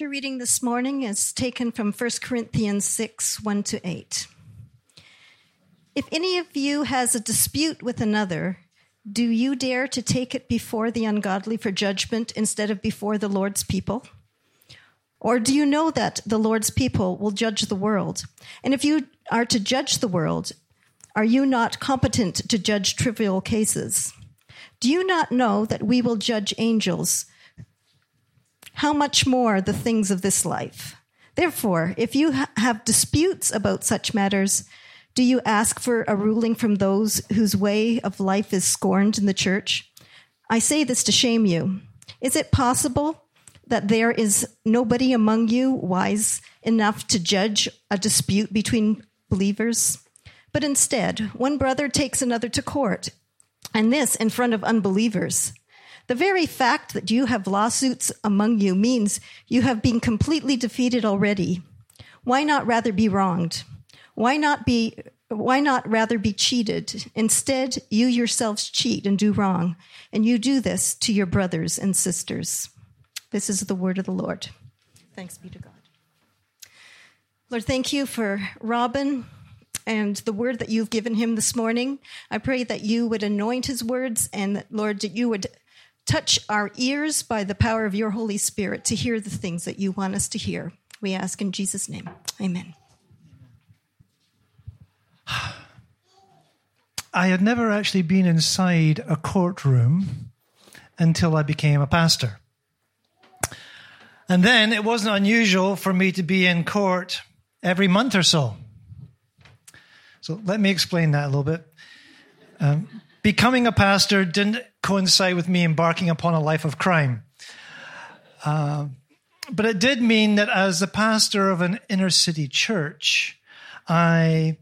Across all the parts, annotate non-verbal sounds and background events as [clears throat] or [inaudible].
scripture reading this morning is taken from 1 Corinthians 6 1 to 8. If any of you has a dispute with another, do you dare to take it before the ungodly for judgment instead of before the Lord's people? Or do you know that the Lord's people will judge the world? And if you are to judge the world, are you not competent to judge trivial cases? Do you not know that we will judge angels? How much more the things of this life? Therefore, if you ha- have disputes about such matters, do you ask for a ruling from those whose way of life is scorned in the church? I say this to shame you. Is it possible that there is nobody among you wise enough to judge a dispute between believers? But instead, one brother takes another to court, and this in front of unbelievers. The very fact that you have lawsuits among you means you have been completely defeated already. Why not rather be wronged? Why not be why not rather be cheated? Instead, you yourselves cheat and do wrong, and you do this to your brothers and sisters. This is the word of the Lord. Thanks be to God. Lord, thank you for Robin and the word that you've given him this morning. I pray that you would anoint his words and that, Lord, that you would touch our ears by the power of your Holy Spirit to hear the things that you want us to hear. We ask in Jesus' name. Amen. I had never actually been inside a courtroom until I became a pastor. And then it wasn't unusual for me to be in court every month or so. So let me explain that a little bit. Um, becoming a pastor didn't coincide with me embarking upon a life of crime. Uh, but it did mean that as the pastor of an inner city church, I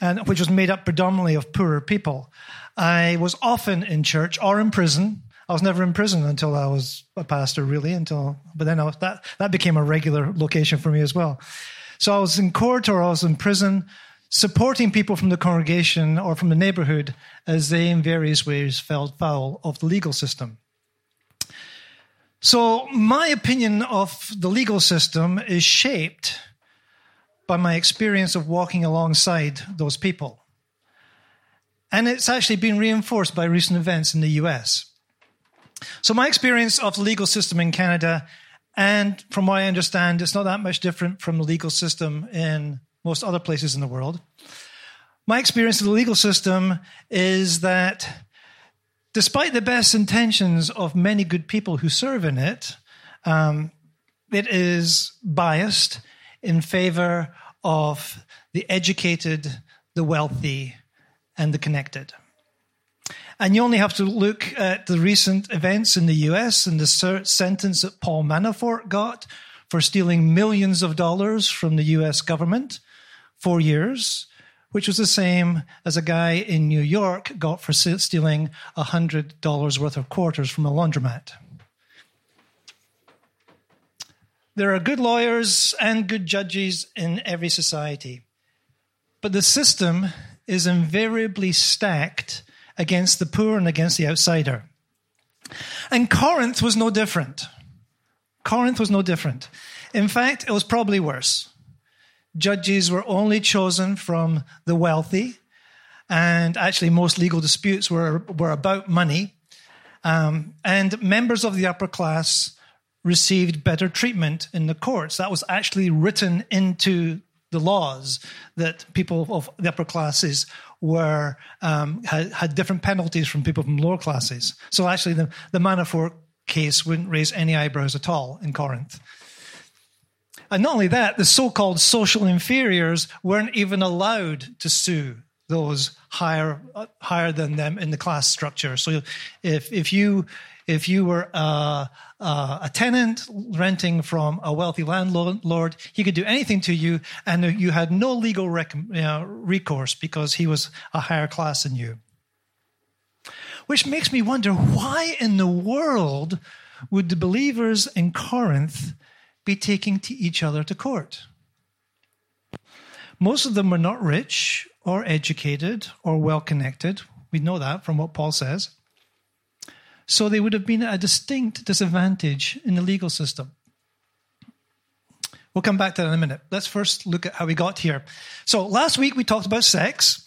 and which was made up predominantly of poorer people. I was often in church or in prison. I was never in prison until I was a pastor, really. Until, but then was, that that became a regular location for me as well. So I was in court or I was in prison, supporting people from the congregation or from the neighborhood as they, in various ways, fell foul of the legal system. So my opinion of the legal system is shaped by my experience of walking alongside those people. And it's actually been reinforced by recent events in the US. So, my experience of the legal system in Canada, and from what I understand, it's not that much different from the legal system in most other places in the world. My experience of the legal system is that despite the best intentions of many good people who serve in it, um, it is biased in favor of the educated, the wealthy, and the connected. And you only have to look at the recent events in the US and the sentence that Paul Manafort got for stealing millions of dollars from the US government, four years, which was the same as a guy in New York got for stealing $100 worth of quarters from a laundromat. There are good lawyers and good judges in every society, but the system is invariably stacked against the poor and against the outsider. And Corinth was no different. Corinth was no different. In fact, it was probably worse. Judges were only chosen from the wealthy, and actually, most legal disputes were, were about money. Um, and members of the upper class received better treatment in the courts. That was actually written into the laws that people of the upper classes were um, had, had, different penalties from people from lower classes. So actually, the, the Manafort case wouldn't raise any eyebrows at all in Corinth. And not only that, the so-called social inferiors weren't even allowed to sue those higher uh, higher than them in the class structure. So if if you if you were uh, uh, a tenant renting from a wealthy landlord, he could do anything to you, and you had no legal rec- recourse because he was a higher class than you. Which makes me wonder why in the world would the believers in Corinth be taking to each other to court? Most of them were not rich or educated or well connected. We know that from what Paul says. So they would have been at a distinct disadvantage in the legal system. We'll come back to that in a minute. Let's first look at how we got here. So last week we talked about sex,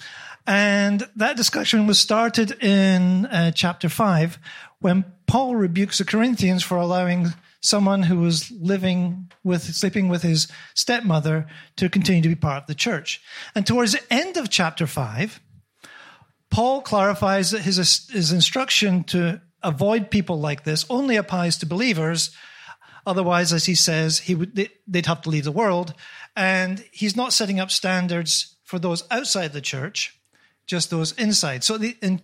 and that discussion was started in uh, chapter 5 when Paul rebukes the Corinthians for allowing someone who was living with, sleeping with his stepmother to continue to be part of the church. And towards the end of chapter 5, Paul clarifies that his, his instruction to avoid people like this only applies to believers. Otherwise, as he says, he would, they'd have to leave the world. And he's not setting up standards for those outside the church, just those inside. So the, in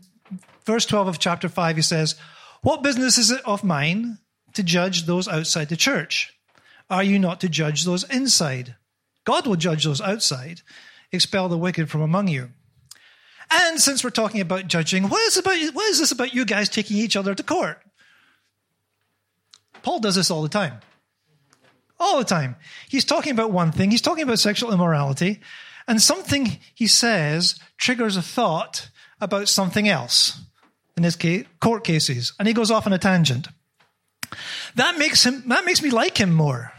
verse 12 of chapter 5, he says, What business is it of mine to judge those outside the church? Are you not to judge those inside? God will judge those outside. Expel the wicked from among you. And since we're talking about judging, what is, about, what is this about you guys taking each other to court? Paul does this all the time. All the time. He's talking about one thing, he's talking about sexual immorality, and something he says triggers a thought about something else. In this case, court cases. And he goes off on a tangent. That makes him, that makes me like him more.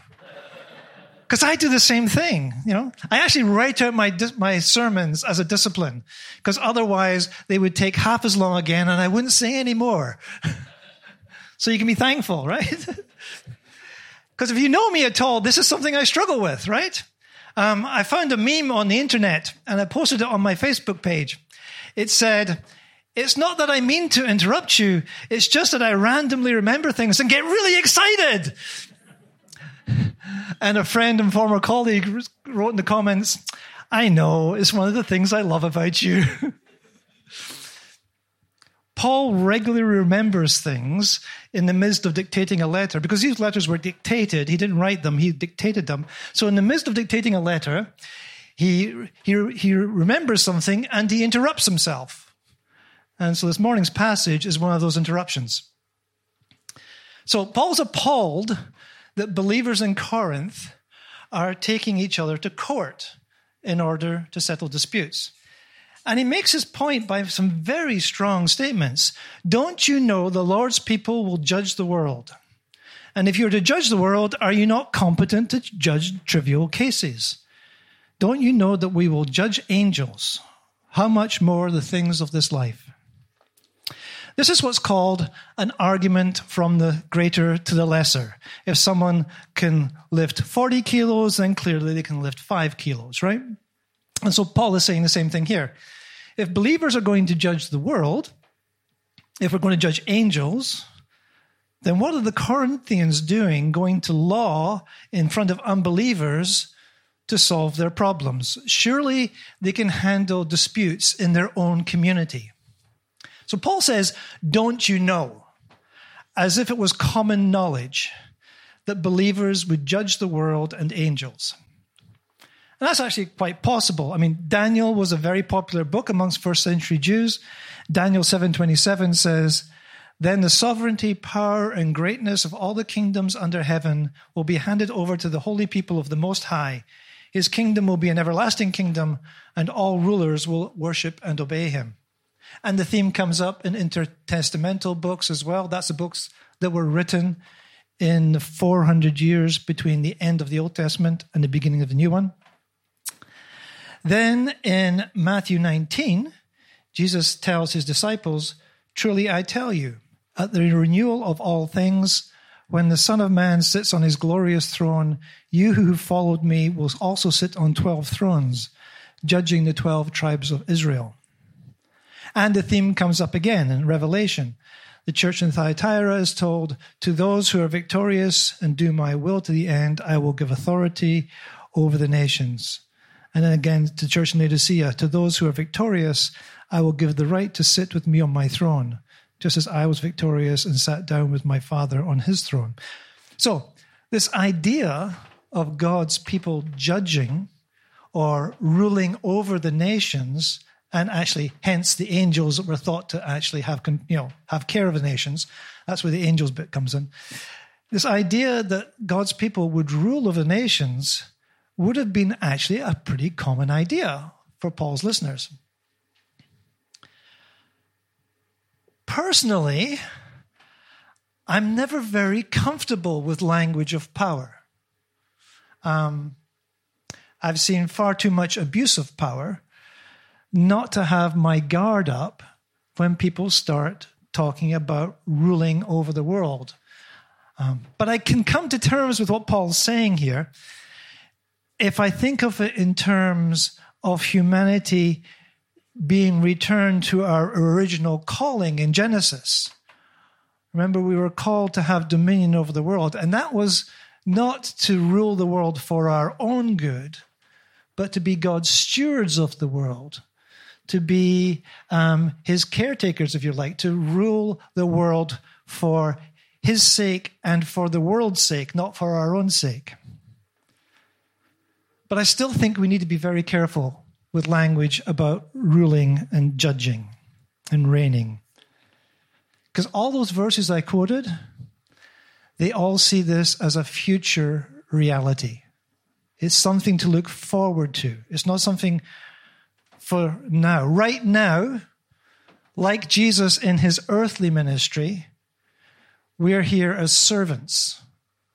Because I do the same thing, you know. I actually write out my my sermons as a discipline, because otherwise they would take half as long again, and I wouldn't say any more. [laughs] so you can be thankful, right? [laughs] Because if you know me at all, this is something I struggle with, right? Um, I found a meme on the internet, and I posted it on my Facebook page. It said, "It's not that I mean to interrupt you; it's just that I randomly remember things and get really excited." And a friend and former colleague wrote in the comments, I know, it's one of the things I love about you. [laughs] Paul regularly remembers things in the midst of dictating a letter because these letters were dictated. He didn't write them, he dictated them. So, in the midst of dictating a letter, he, he, he remembers something and he interrupts himself. And so, this morning's passage is one of those interruptions. So, Paul's appalled that believers in Corinth are taking each other to court in order to settle disputes. And he makes his point by some very strong statements. Don't you know the Lord's people will judge the world? And if you're to judge the world, are you not competent to judge trivial cases? Don't you know that we will judge angels? How much more the things of this life? This is what's called an argument from the greater to the lesser. If someone can lift 40 kilos, then clearly they can lift five kilos, right? And so Paul is saying the same thing here. If believers are going to judge the world, if we're going to judge angels, then what are the Corinthians doing going to law in front of unbelievers to solve their problems? Surely they can handle disputes in their own community. So Paul says, Don't you know? As if it was common knowledge that believers would judge the world and angels. And that's actually quite possible. I mean, Daniel was a very popular book amongst first century Jews. Daniel 7:27 says, "Then the sovereignty, power and greatness of all the kingdoms under heaven will be handed over to the holy people of the most high. His kingdom will be an everlasting kingdom, and all rulers will worship and obey him." And the theme comes up in intertestamental books as well. That's the books that were written in the 400 years between the end of the Old Testament and the beginning of the new one. Then in Matthew 19, Jesus tells his disciples, Truly I tell you, at the renewal of all things, when the Son of Man sits on his glorious throne, you who followed me will also sit on 12 thrones, judging the 12 tribes of Israel. And the theme comes up again in Revelation. The church in Thyatira is told, To those who are victorious and do my will to the end, I will give authority over the nations. And then again to the church in Laodicea, To those who are victorious, I will give the right to sit with me on my throne, just as I was victorious and sat down with my Father on his throne. So, this idea of God's people judging or ruling over the nations and actually, hence the angels that were thought to actually have, you know, have care of the nations. That's where the angels bit comes in. This idea that God's people would rule over nations would have been actually a pretty common idea for Paul's listeners. Personally, I'm never very comfortable with language of power. um, I've seen far too much abuse of power not to have my guard up when people start talking about ruling over the world. Um, but I can come to terms with what Paul's saying here if I think of it in terms of humanity being returned to our original calling in Genesis. Remember, we were called to have dominion over the world, and that was not to rule the world for our own good, but to be God's stewards of the world, to be um, his caretakers, if you like, to rule the world for his sake and for the world's sake, not for our own sake. But I still think we need to be very careful with language about ruling and judging and reigning. Because all those verses I quoted, they all see this as a future reality. It's something to look forward to. It's not something for now. Right now, like Jesus in his earthly ministry, we are here as servants,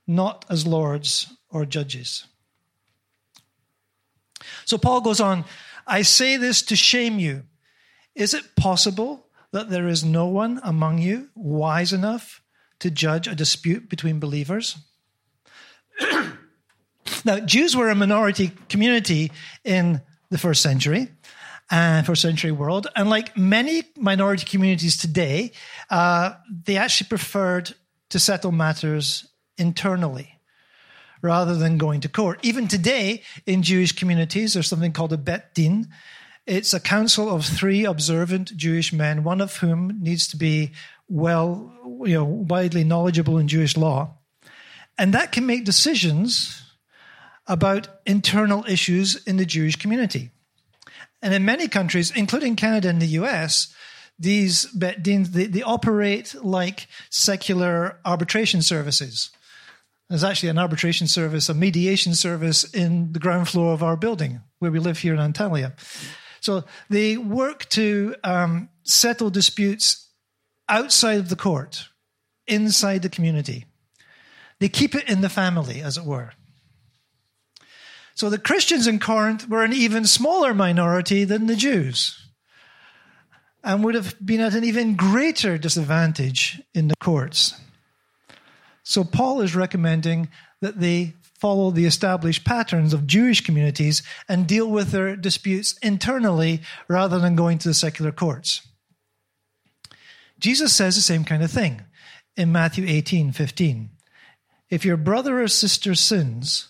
not as lords or judges. So Paul goes on, I say this to shame you. Is it possible that there is no one among you wise enough to judge a dispute between believers? [clears throat] now, Jews were a minority community in the first century and uh, first century world. And like many minority communities today, uh, they actually preferred to settle matters internally rather than going to court. Even today, in Jewish communities, there's something called a Bet Din. It's a council of three observant Jewish men, one of whom needs to be well, you know, widely knowledgeable in Jewish law. And that can make decisions about internal issues in the Jewish community. And in many countries, including Canada and the US, these bet dins, they, they operate like secular arbitration services. There's actually an arbitration service, a mediation service in the ground floor of our building where we live here in Antalya. So they work to um, settle disputes outside of the court, inside the community. They keep it in the family, as it were. So the Christians in Corinth were an even smaller minority than the Jews and would have been at an even greater disadvantage in the courts. So Paul is recommending that they follow the established patterns of Jewish communities and deal with their disputes internally rather than going to the secular courts. Jesus says the same kind of thing in Matthew 18 15. If your brother or sister sins,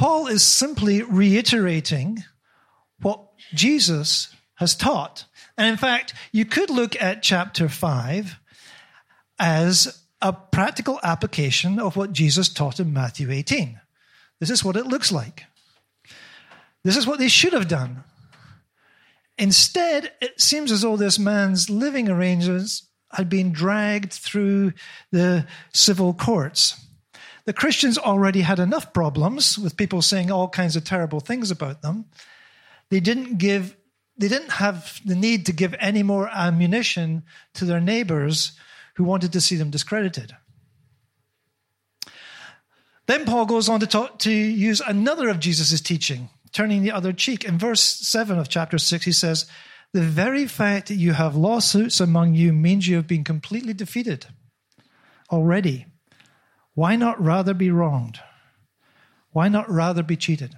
Paul is simply reiterating what Jesus has taught. And in fact, you could look at chapter 5 as a practical application of what Jesus taught in Matthew 18. This is what it looks like. This is what they should have done. Instead, it seems as though this man's living arrangements had been dragged through the civil courts. The Christians already had enough problems with people saying all kinds of terrible things about them. They didn't give they didn't have the need to give any more ammunition to their neighbors who wanted to see them discredited. Then Paul goes on to, talk, to use another of Jesus' teaching, turning the other cheek. In verse 7 of chapter 6, he says, The very fact that you have lawsuits among you means you have been completely defeated already. Why not rather be wronged? Why not rather be cheated?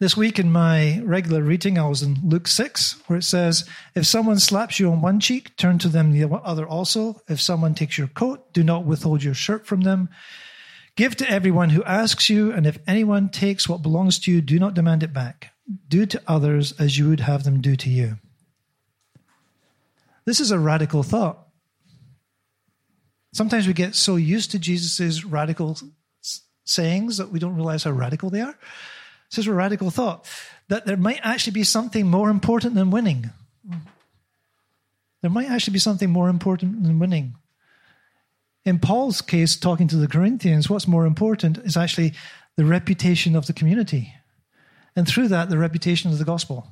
This week in my regular reading, I was in Luke 6, where it says, If someone slaps you on one cheek, turn to them the other also. If someone takes your coat, do not withhold your shirt from them. Give to everyone who asks you, and if anyone takes what belongs to you, do not demand it back. Do to others as you would have them do to you. This is a radical thought. Sometimes we get so used to Jesus' radical sayings that we don't realize how radical they are. This is a radical thought that there might actually be something more important than winning. There might actually be something more important than winning. In Paul's case, talking to the Corinthians, what's more important is actually the reputation of the community. And through that, the reputation of the gospel.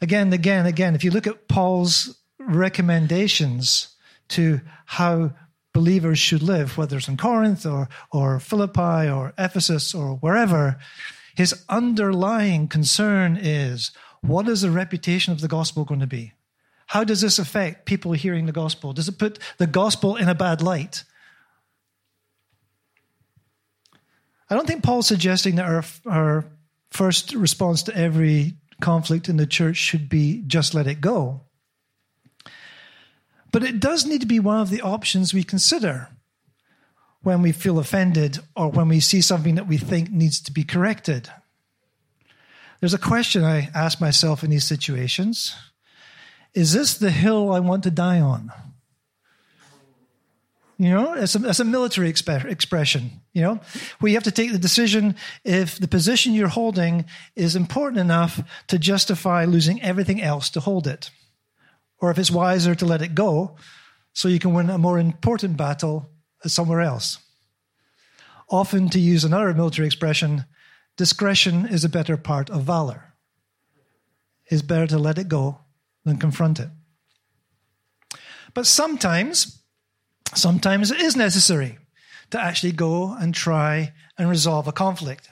Again, again, again, if you look at Paul's recommendations to how believers should live, whether it's in Corinth or, or Philippi or Ephesus or wherever, his underlying concern is what is the reputation of the gospel going to be? How does this affect people hearing the gospel? Does it put the gospel in a bad light? I don't think Paul's suggesting that our, our first response to every conflict in the church should be just let it go. But it does need to be one of the options we consider when we feel offended or when we see something that we think needs to be corrected. There's a question I ask myself in these situations Is this the hill I want to die on? You know, it's a, a military exp- expression, you know, where you have to take the decision if the position you're holding is important enough to justify losing everything else to hold it, or if it's wiser to let it go so you can win a more important battle somewhere else. Often, to use another military expression, discretion is a better part of valor. It's better to let it go than confront it. But sometimes, sometimes it is necessary to actually go and try and resolve a conflict.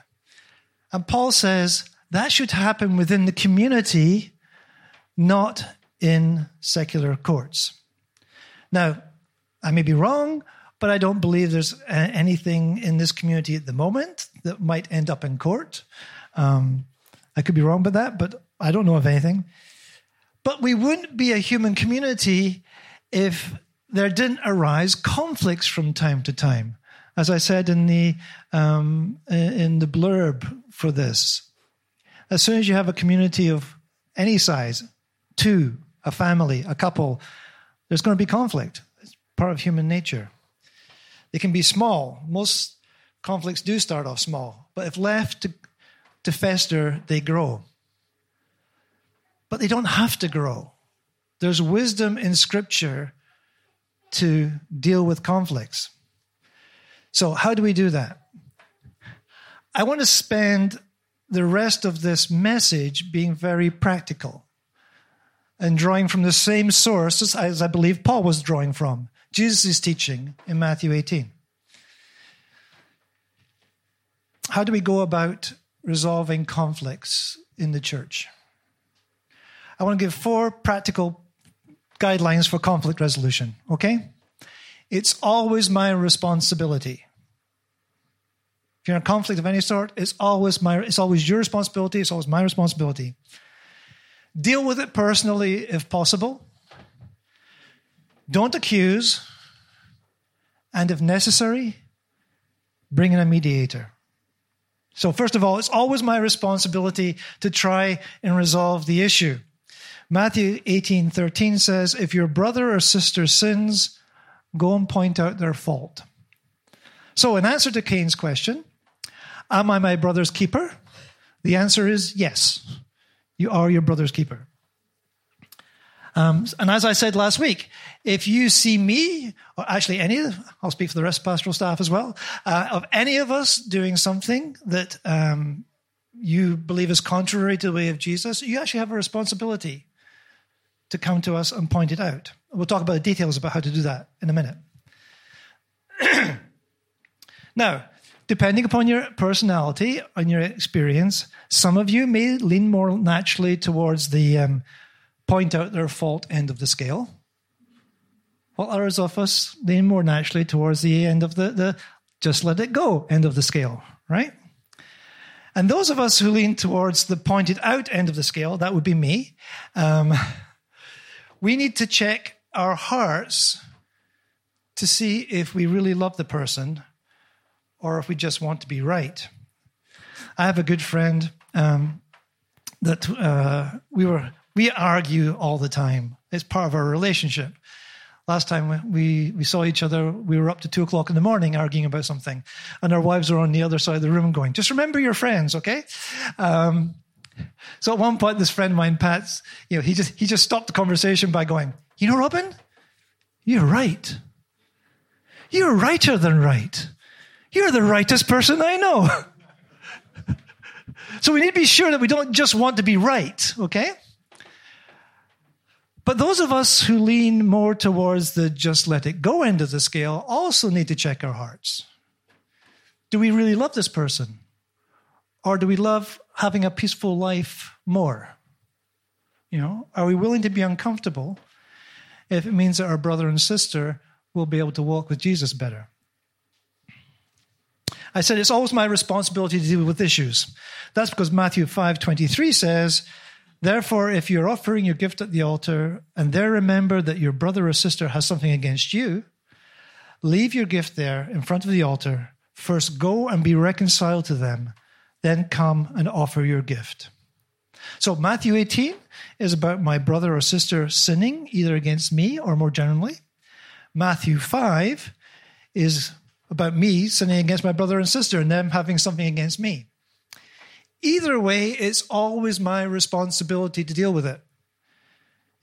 And Paul says that should happen within the community, not in secular courts. Now, I may be wrong, but I don't believe there's anything in this community at the moment that might end up in court. Um, I could be wrong about that, but I don't know of anything. But we wouldn't be a human community if there didn't arise conflicts from time to time. As I said in the um, in the blurb for this, as soon as you have a community of any size, two, a family, a couple, there's going to be conflict. It's part of human nature. They can be small. Most conflicts do start off small, but if left to, to fester, they grow. But they don't have to grow. There's wisdom in Scripture to deal with conflicts. So, how do we do that? I want to spend the rest of this message being very practical and drawing from the same source as I believe Paul was drawing from Jesus' teaching in Matthew 18. How do we go about resolving conflicts in the church? I want to give four practical guidelines for conflict resolution, okay? It's always my responsibility. If you're in a conflict of any sort, it's always my it's always your responsibility, it's always my responsibility. Deal with it personally if possible. Don't accuse. And if necessary, bring in a mediator. So, first of all, it's always my responsibility to try and resolve the issue. Matthew 18 13 says, If your brother or sister sins, go and point out their fault. So, in answer to Cain's question, Am I my brother's keeper? The answer is yes. You are your brother's keeper. Um, and as I said last week, if you see me, or actually any, I'll speak for the rest of pastoral staff as well, uh, of any of us doing something that um, you believe is contrary to the way of Jesus, you actually have a responsibility to come to us and point it out. We'll talk about the details about how to do that in a minute. [clears throat] now, depending upon your personality and your experience, some of you may lean more naturally towards the um, point out their fault end of the scale, while others of us lean more naturally towards the end of the, the just let it go end of the scale, right? And those of us who lean towards the pointed out end of the scale, that would be me. Um, we need to check our hearts to see if we really love the person or if we just want to be right. I have a good friend um, that uh, we were we argue all the time. It's part of our relationship. Last time we, we saw each other, we were up to two o'clock in the morning arguing about something, and our wives were on the other side of the room going, "Just remember your friends, okay?" Um, so at one point, this friend of mine, Pat's, you know, he just he just stopped the conversation by going, "You know, Robin, you're right. You're righter than right. You're the rightest person I know." [laughs] so we need to be sure that we don't just want to be right, okay? But those of us who lean more towards the just let it go end of the scale also need to check our hearts. Do we really love this person? Or do we love having a peaceful life more? You know, are we willing to be uncomfortable if it means that our brother and sister will be able to walk with Jesus better? I said it's always my responsibility to deal with issues. That's because Matthew 5:23 says, Therefore, if you're offering your gift at the altar and there remember that your brother or sister has something against you, leave your gift there in front of the altar. First go and be reconciled to them, then come and offer your gift. So, Matthew 18 is about my brother or sister sinning either against me or more generally. Matthew 5 is about me sinning against my brother and sister and them having something against me. Either way, it's always my responsibility to deal with it.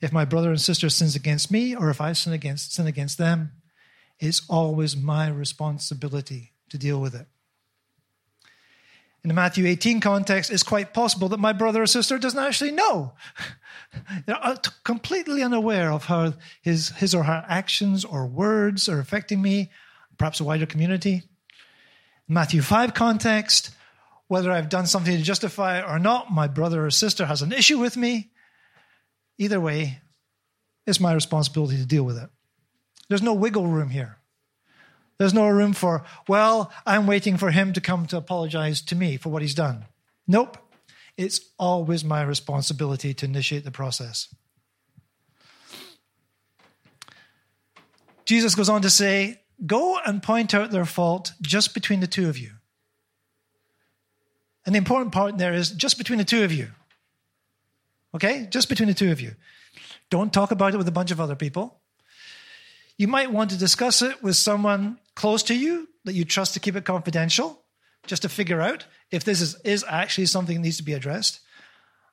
If my brother and sister sins against me, or if I sin against sin against them, it's always my responsibility to deal with it. In the Matthew 18 context, it's quite possible that my brother or sister doesn't actually know. [laughs] They're uh, completely unaware of how his, his or her actions or words are affecting me, perhaps a wider community. Matthew 5 context, whether I've done something to justify it or not, my brother or sister has an issue with me. Either way, it's my responsibility to deal with it. There's no wiggle room here. There's no room for, well, I'm waiting for him to come to apologize to me for what he's done. Nope. It's always my responsibility to initiate the process. Jesus goes on to say, Go and point out their fault just between the two of you. And the important part there is just between the two of you. Okay? Just between the two of you. Don't talk about it with a bunch of other people. You might want to discuss it with someone close to you that you trust to keep it confidential, just to figure out if this is, is actually something that needs to be addressed.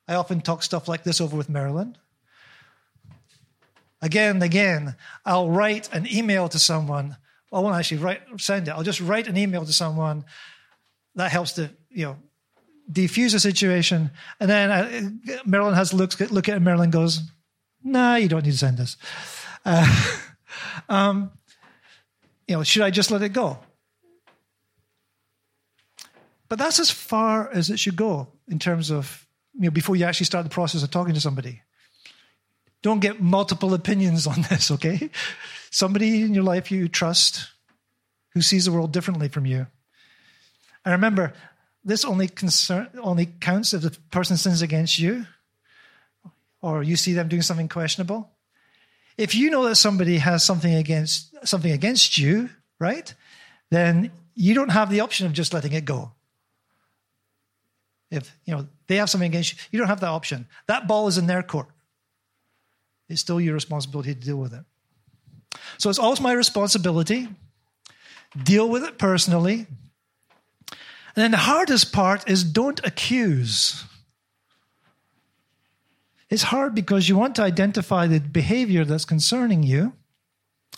I often talk stuff like this over with Marilyn. Again and again, I'll write an email to someone. I won't actually write, send it. I'll just write an email to someone. That helps to, you know, defuse the situation. And then uh, Marilyn has looks look at it, Marilyn goes, "Nah, you don't need to send this." Uh, [laughs] um, you know, should I just let it go? But that's as far as it should go in terms of you know before you actually start the process of talking to somebody. Don't get multiple opinions on this, okay? Somebody in your life you trust who sees the world differently from you. And remember, this only concern only counts if the person sins against you or you see them doing something questionable. If you know that somebody has something against something against you right then you don't have the option of just letting it go. If you know they have something against you you don't have that option. That ball is in their court. It's still your responsibility to deal with it so it's always my responsibility deal with it personally and then the hardest part is don't accuse. It's hard because you want to identify the behavior that's concerning you,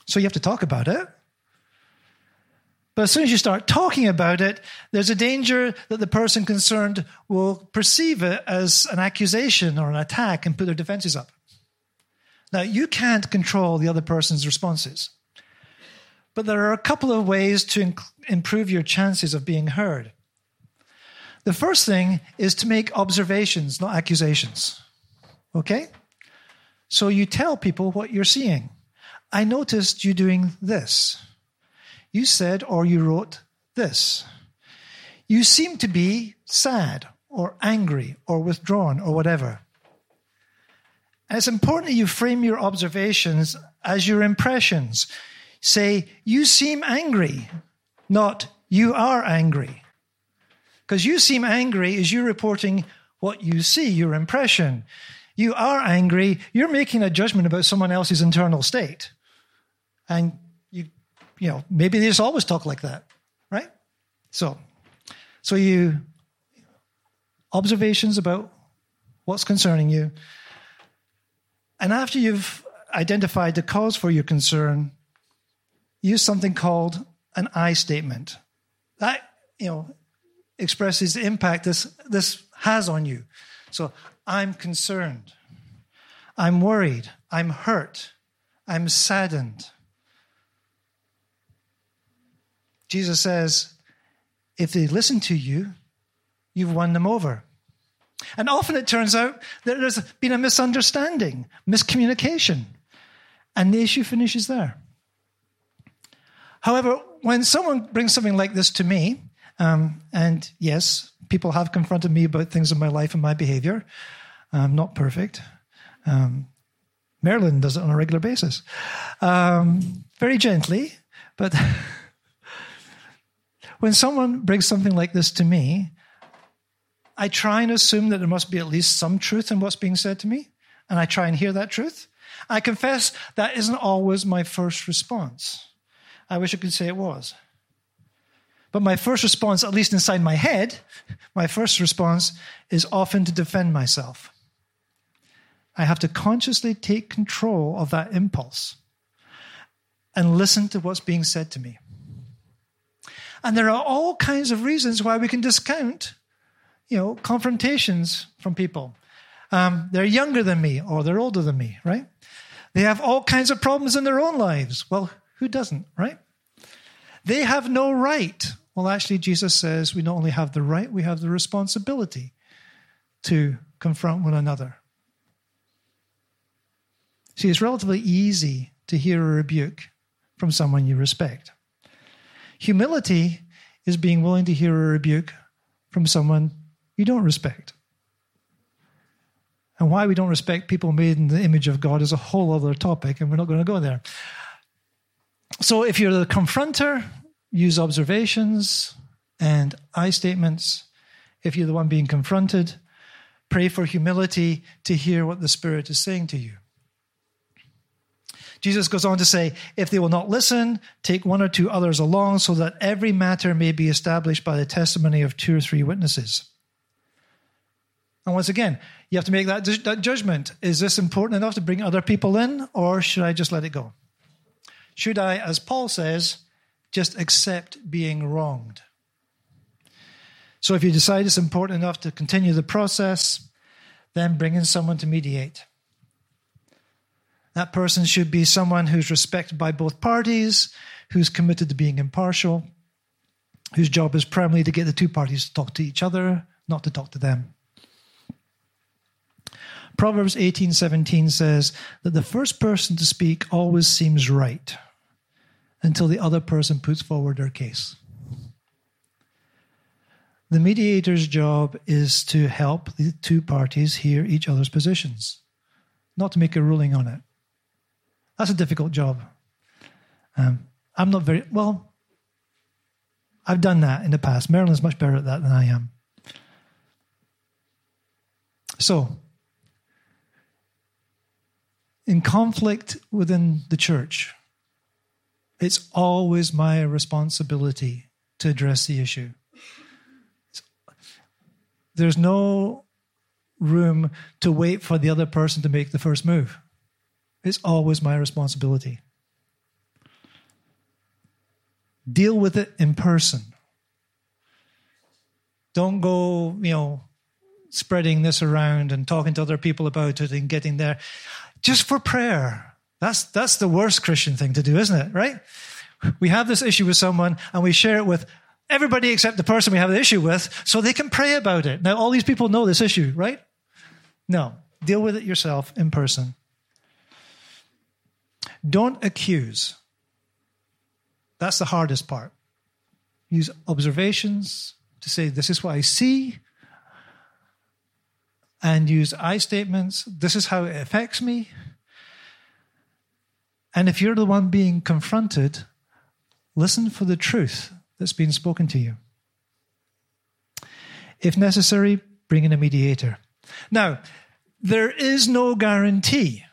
so you have to talk about it. But as soon as you start talking about it, there's a danger that the person concerned will perceive it as an accusation or an attack and put their defenses up. Now, you can't control the other person's responses, but there are a couple of ways to inc- improve your chances of being heard. The first thing is to make observations, not accusations. Okay? So you tell people what you're seeing. I noticed you doing this. You said or you wrote this. You seem to be sad or angry or withdrawn or whatever. And it's important that you frame your observations as your impressions. Say, you seem angry, not you are angry. Because you seem angry is you're reporting what you see, your impression. You are angry, you're making a judgment about someone else's internal state. And you, you know, maybe they just always talk like that, right? So, so you observations about what's concerning you, and after you've identified the cause for your concern, use something called an I statement. That you know expresses the impact this this has on you. So I'm concerned. I'm worried. I'm hurt. I'm saddened. Jesus says, if they listen to you, you've won them over. And often it turns out that there's been a misunderstanding, miscommunication, and the issue finishes there. However, when someone brings something like this to me, um, and yes, people have confronted me about things in my life and my behavior, I'm not perfect. Um, Marilyn does it on a regular basis, um, very gently, but [laughs] when someone brings something like this to me, I try and assume that there must be at least some truth in what's being said to me, and I try and hear that truth. I confess that isn't always my first response. I wish I could say it was. But my first response, at least inside my head, [laughs] my first response is often to defend myself. I have to consciously take control of that impulse and listen to what's being said to me. And there are all kinds of reasons why we can discount you know, confrontations from people. Um, they're younger than me or they're older than me, right? They have all kinds of problems in their own lives. Well, who doesn't, right? They have no right. Well, actually, Jesus says we not only have the right, we have the responsibility to confront one another. See, it's relatively easy to hear a rebuke from someone you respect. Humility is being willing to hear a rebuke from someone you don't respect. And why we don't respect people made in the image of God is a whole other topic, and we're not going to go there. So if you're the confronter, use observations and I statements. If you're the one being confronted, pray for humility to hear what the Spirit is saying to you. Jesus goes on to say, If they will not listen, take one or two others along, so that every matter may be established by the testimony of two or three witnesses. And once again, you have to make that, that judgment. Is this important enough to bring other people in, or should I just let it go? Should I, as Paul says, just accept being wronged? So if you decide it's important enough to continue the process, then bring in someone to mediate. That person should be someone who's respected by both parties, who's committed to being impartial, whose job is primarily to get the two parties to talk to each other, not to talk to them. Proverbs 18:17 says that the first person to speak always seems right until the other person puts forward their case. The mediator's job is to help the two parties hear each other's positions, not to make a ruling on it. That's a difficult job. Um, I'm not very well. I've done that in the past. Marilyn's much better at that than I am. So, in conflict within the church, it's always my responsibility to address the issue. There's no room to wait for the other person to make the first move. It's always my responsibility. Deal with it in person. Don't go, you know, spreading this around and talking to other people about it and getting there just for prayer. That's, that's the worst Christian thing to do, isn't it? Right? We have this issue with someone and we share it with everybody except the person we have the issue with so they can pray about it. Now, all these people know this issue, right? No. Deal with it yourself in person. Don't accuse. That's the hardest part. Use observations to say, This is what I see. And use I statements. This is how it affects me. And if you're the one being confronted, listen for the truth that's been spoken to you. If necessary, bring in a mediator. Now, there is no guarantee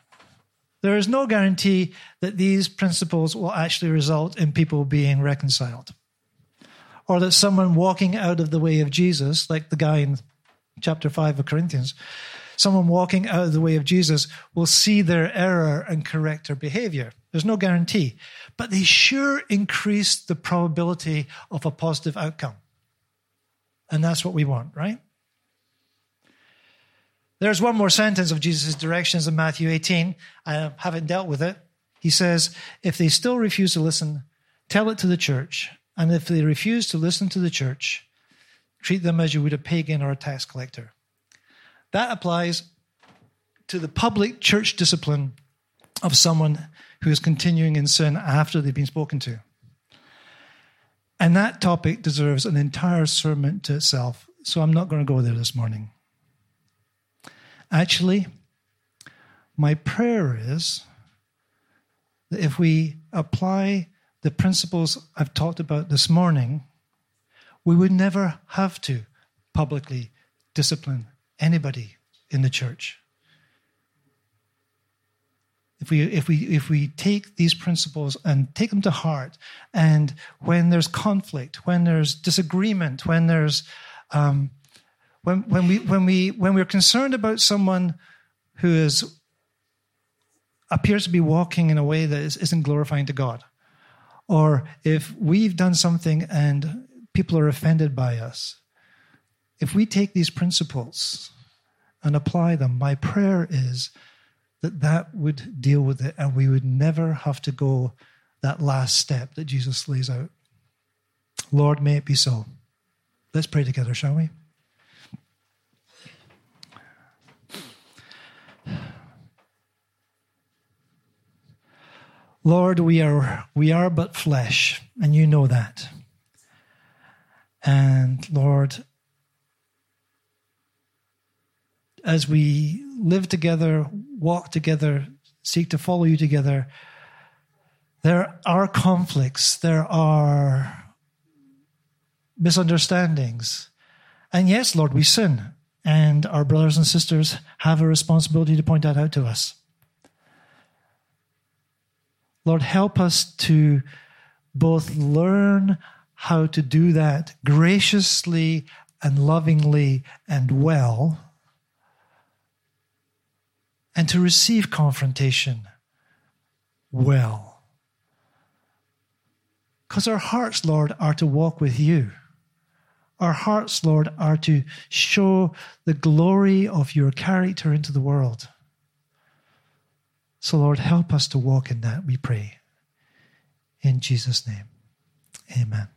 There is no guarantee that these principles will actually result in people being reconciled. Or that someone walking out of the way of Jesus, like the guy in chapter 5 of Corinthians, someone walking out of the way of Jesus will see their error and correct their behavior. There's no guarantee. But they sure increase the probability of a positive outcome. And that's what we want, right? There's one more sentence of Jesus' directions in Matthew 18. I haven't dealt with it. He says, If they still refuse to listen, tell it to the church. And if they refuse to listen to the church, treat them as you would a pagan or a tax collector. That applies to the public church discipline of someone who is continuing in sin after they've been spoken to. And that topic deserves an entire sermon to itself, so I'm not going to go there this morning. Actually, my prayer is that if we apply the principles I've talked about this morning, we would never have to publicly discipline anybody in the church. If we, if, we, if we take these principles and take them to heart, and when there's conflict, when there's disagreement, when there's um, when, when, we, when, we, when we're concerned about someone who is, appears to be walking in a way that is, isn't glorifying to God, or if we've done something and people are offended by us, if we take these principles and apply them, my prayer is that that would deal with it and we would never have to go that last step that Jesus lays out. Lord, may it be so. Let's pray together, shall we? Lord, we are, we are but flesh, and you know that. And Lord, as we live together, walk together, seek to follow you together, there are conflicts, there are misunderstandings. And yes, Lord, we sin, and our brothers and sisters have a responsibility to point that out to us. Lord, help us to both learn how to do that graciously and lovingly and well, and to receive confrontation well. Because our hearts, Lord, are to walk with you. Our hearts, Lord, are to show the glory of your character into the world. So, Lord, help us to walk in that, we pray. In Jesus' name, amen.